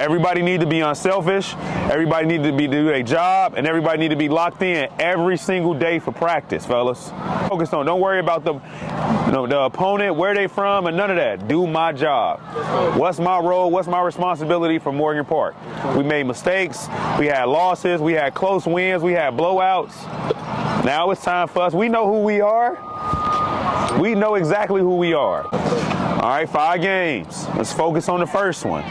Everybody need to be unselfish. Everybody need to be do their job, and everybody need to be locked in every single day for practice, fellas. Focus on. Don't worry about the, you know, the opponent, where they from, and none of that. Do my job. What's my role? What's my responsibility for Morgan Park? We made mistakes. We had losses. We had close wins. We had blowouts. Now it's time for us. We know who we are. We know exactly who we are. All right, five games. Let's focus on the first one.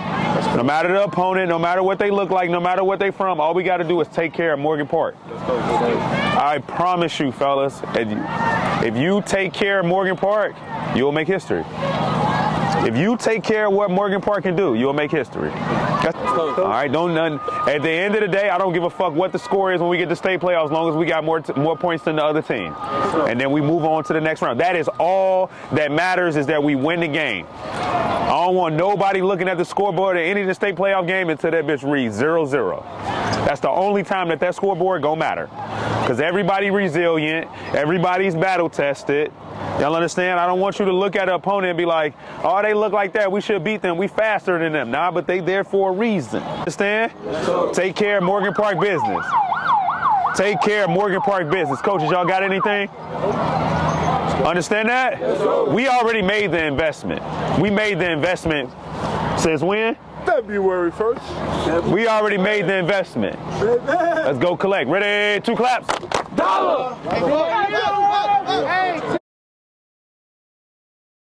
No matter the opponent, no matter what they look like, no matter what they from, all we got to do is take care of Morgan Park. I promise you, fellas, if you, take care of Morgan Park, you'll make history. If you take care of what Morgan Park can do, you'll make history. All right, don't none. At the end of the day, I don't give a fuck what the score is when we get to state playoffs, as long as we got more t- more points than the other team, and then we move on to the next round. That is all that matters is that we win the game. I don't want nobody looking at the scoreboard at any of the state playoff game until that bitch reads 0-0. That's the only time that that scoreboard gonna matter, because everybody resilient, everybody's battle tested. Y'all understand? I don't want you to look at an opponent and be like, oh, they look like that. We should beat them. We faster than them. Nah, but they there for a reason. Understand? Take care of Morgan Park business. Take care of Morgan Park business. Coaches, y'all got anything? Understand that? We already made the investment. We made the investment since when? February 1st. We already made the investment. Let's go collect. Ready? Two claps. Hey,